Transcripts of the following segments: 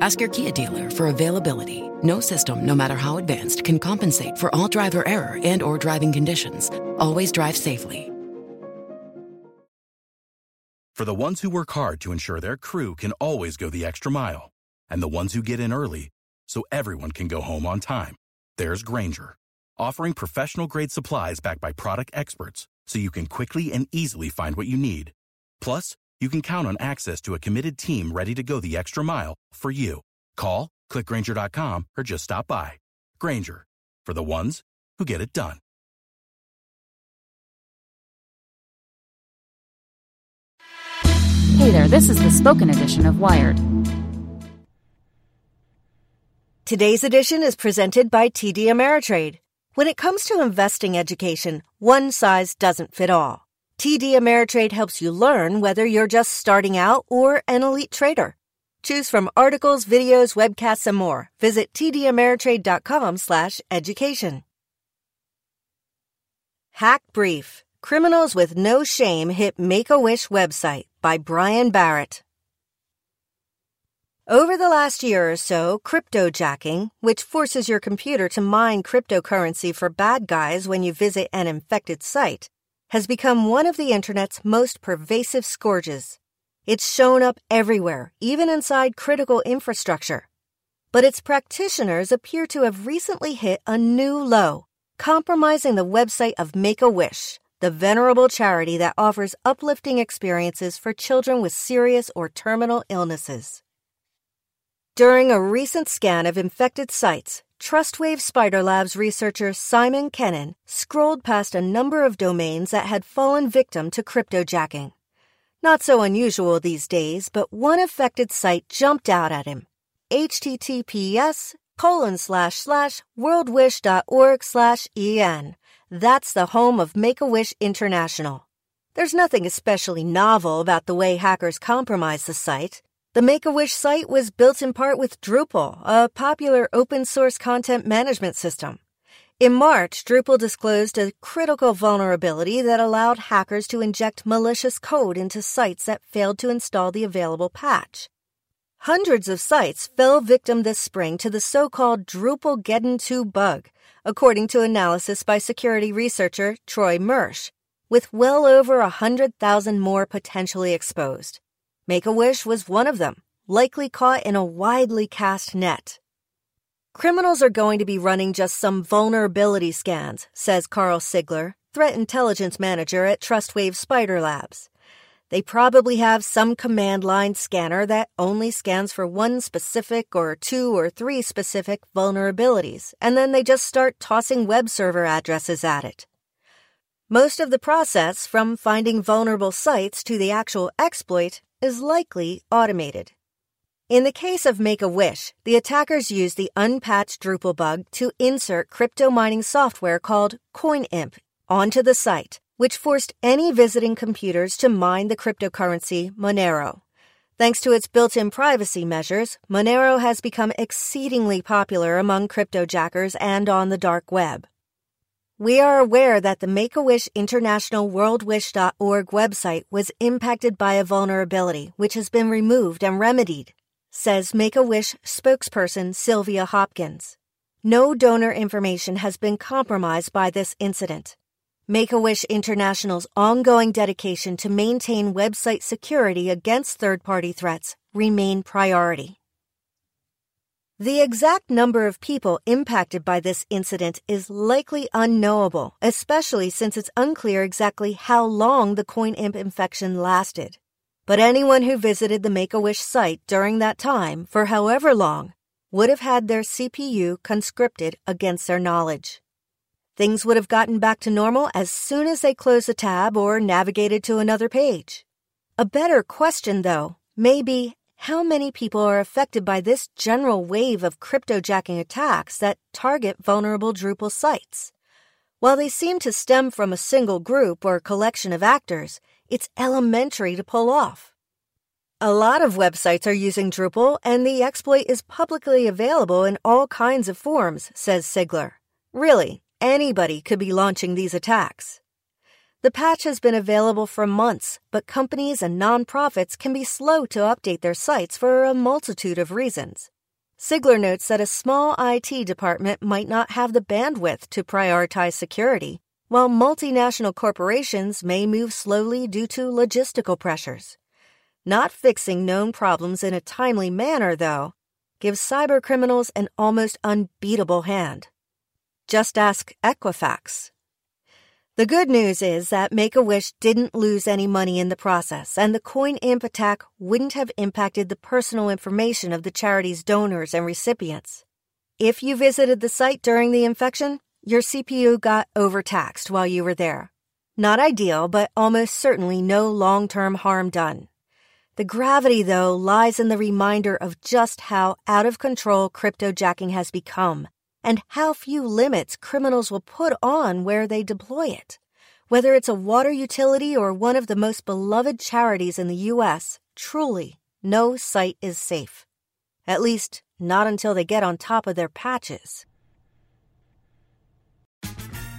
Ask your Kia dealer for availability. No system, no matter how advanced, can compensate for all driver error and or driving conditions. Always drive safely. For the ones who work hard to ensure their crew can always go the extra mile, and the ones who get in early so everyone can go home on time, there's Grainger, offering professional grade supplies backed by product experts so you can quickly and easily find what you need. Plus, you can count on access to a committed team ready to go the extra mile for you. Call, clickgrainger.com, or just stop by. Grainger, for the ones who get it done. Hey there, this is the spoken edition of Wired. Today's edition is presented by TD Ameritrade. When it comes to investing education, one size doesn't fit all. TD Ameritrade helps you learn whether you're just starting out or an elite trader. Choose from articles, videos, webcasts, and more. Visit tdameritrade.com slash education. Hack Brief. Criminals with No Shame Hit Make-A-Wish website by Brian Barrett. Over the last year or so, cryptojacking, which forces your computer to mine cryptocurrency for bad guys when you visit an infected site, has become one of the internet's most pervasive scourges. It's shown up everywhere, even inside critical infrastructure. But its practitioners appear to have recently hit a new low, compromising the website of Make a Wish, the venerable charity that offers uplifting experiences for children with serious or terminal illnesses. During a recent scan of infected sites, TrustWave Spider Labs researcher Simon Kenin scrolled past a number of domains that had fallen victim to cryptojacking. Not so unusual these days, but one affected site jumped out at him. https colon slash slash worldwish.org slash en. That's the home of Make-A-Wish International. There's nothing especially novel about the way hackers compromise the site. The Make-A-Wish site was built in part with Drupal, a popular open source content management system. In March, Drupal disclosed a critical vulnerability that allowed hackers to inject malicious code into sites that failed to install the available patch. Hundreds of sites fell victim this spring to the so-called Drupalgeddon 2 bug, according to analysis by security researcher Troy Mursch, with well over 100,000 more potentially exposed. Make-A-Wish was one of them, likely caught in a widely cast net. Criminals are going to be running just some vulnerability scans, says Karl Sigler, threat intelligence manager at TrustWave Spider Labs. They probably have some command line scanner that only scans for one specific or two or three specific vulnerabilities, and then they just start tossing web server addresses at it. Most of the process, from finding vulnerable sites to the actual exploit, is likely automated. In the case of Make a Wish, the attackers used the unpatched Drupal bug to insert crypto mining software called CoinImp onto the site, which forced any visiting computers to mine the cryptocurrency Monero. Thanks to its built in privacy measures, Monero has become exceedingly popular among cryptojackers and on the dark web. We are aware that the Make a Wish International WorldWish.org website was impacted by a vulnerability which has been removed and remedied, says Make a Wish spokesperson Sylvia Hopkins. No donor information has been compromised by this incident. Make a Wish International's ongoing dedication to maintain website security against third party threats remain priority. The exact number of people impacted by this incident is likely unknowable, especially since it's unclear exactly how long the CoinImp infection lasted. But anyone who visited the Make-A-Wish site during that time, for however long, would have had their CPU conscripted against their knowledge. Things would have gotten back to normal as soon as they closed the tab or navigated to another page. A better question, though, may be how many people are affected by this general wave of cryptojacking attacks that target vulnerable Drupal sites? While they seem to stem from a single group or collection of actors, it's elementary to pull off. A lot of websites are using Drupal, and the exploit is publicly available in all kinds of forms, says Sigler. Really, anybody could be launching these attacks. The patch has been available for months, but companies and nonprofits can be slow to update their sites for a multitude of reasons. Sigler notes that a small IT department might not have the bandwidth to prioritize security, while multinational corporations may move slowly due to logistical pressures. Not fixing known problems in a timely manner, though, gives cybercriminals an almost unbeatable hand. Just ask Equifax. The good news is that Make a Wish didn't lose any money in the process, and the CoinImp attack wouldn't have impacted the personal information of the charity's donors and recipients. If you visited the site during the infection, your CPU got overtaxed while you were there. Not ideal, but almost certainly no long term harm done. The gravity, though, lies in the reminder of just how out of control cryptojacking has become and how few limits criminals will put on where they deploy it. Whether it's a water utility or one of the most beloved charities in the U.S., truly, no site is safe. At least, not until they get on top of their patches.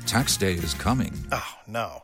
Tax day is coming. Oh, no.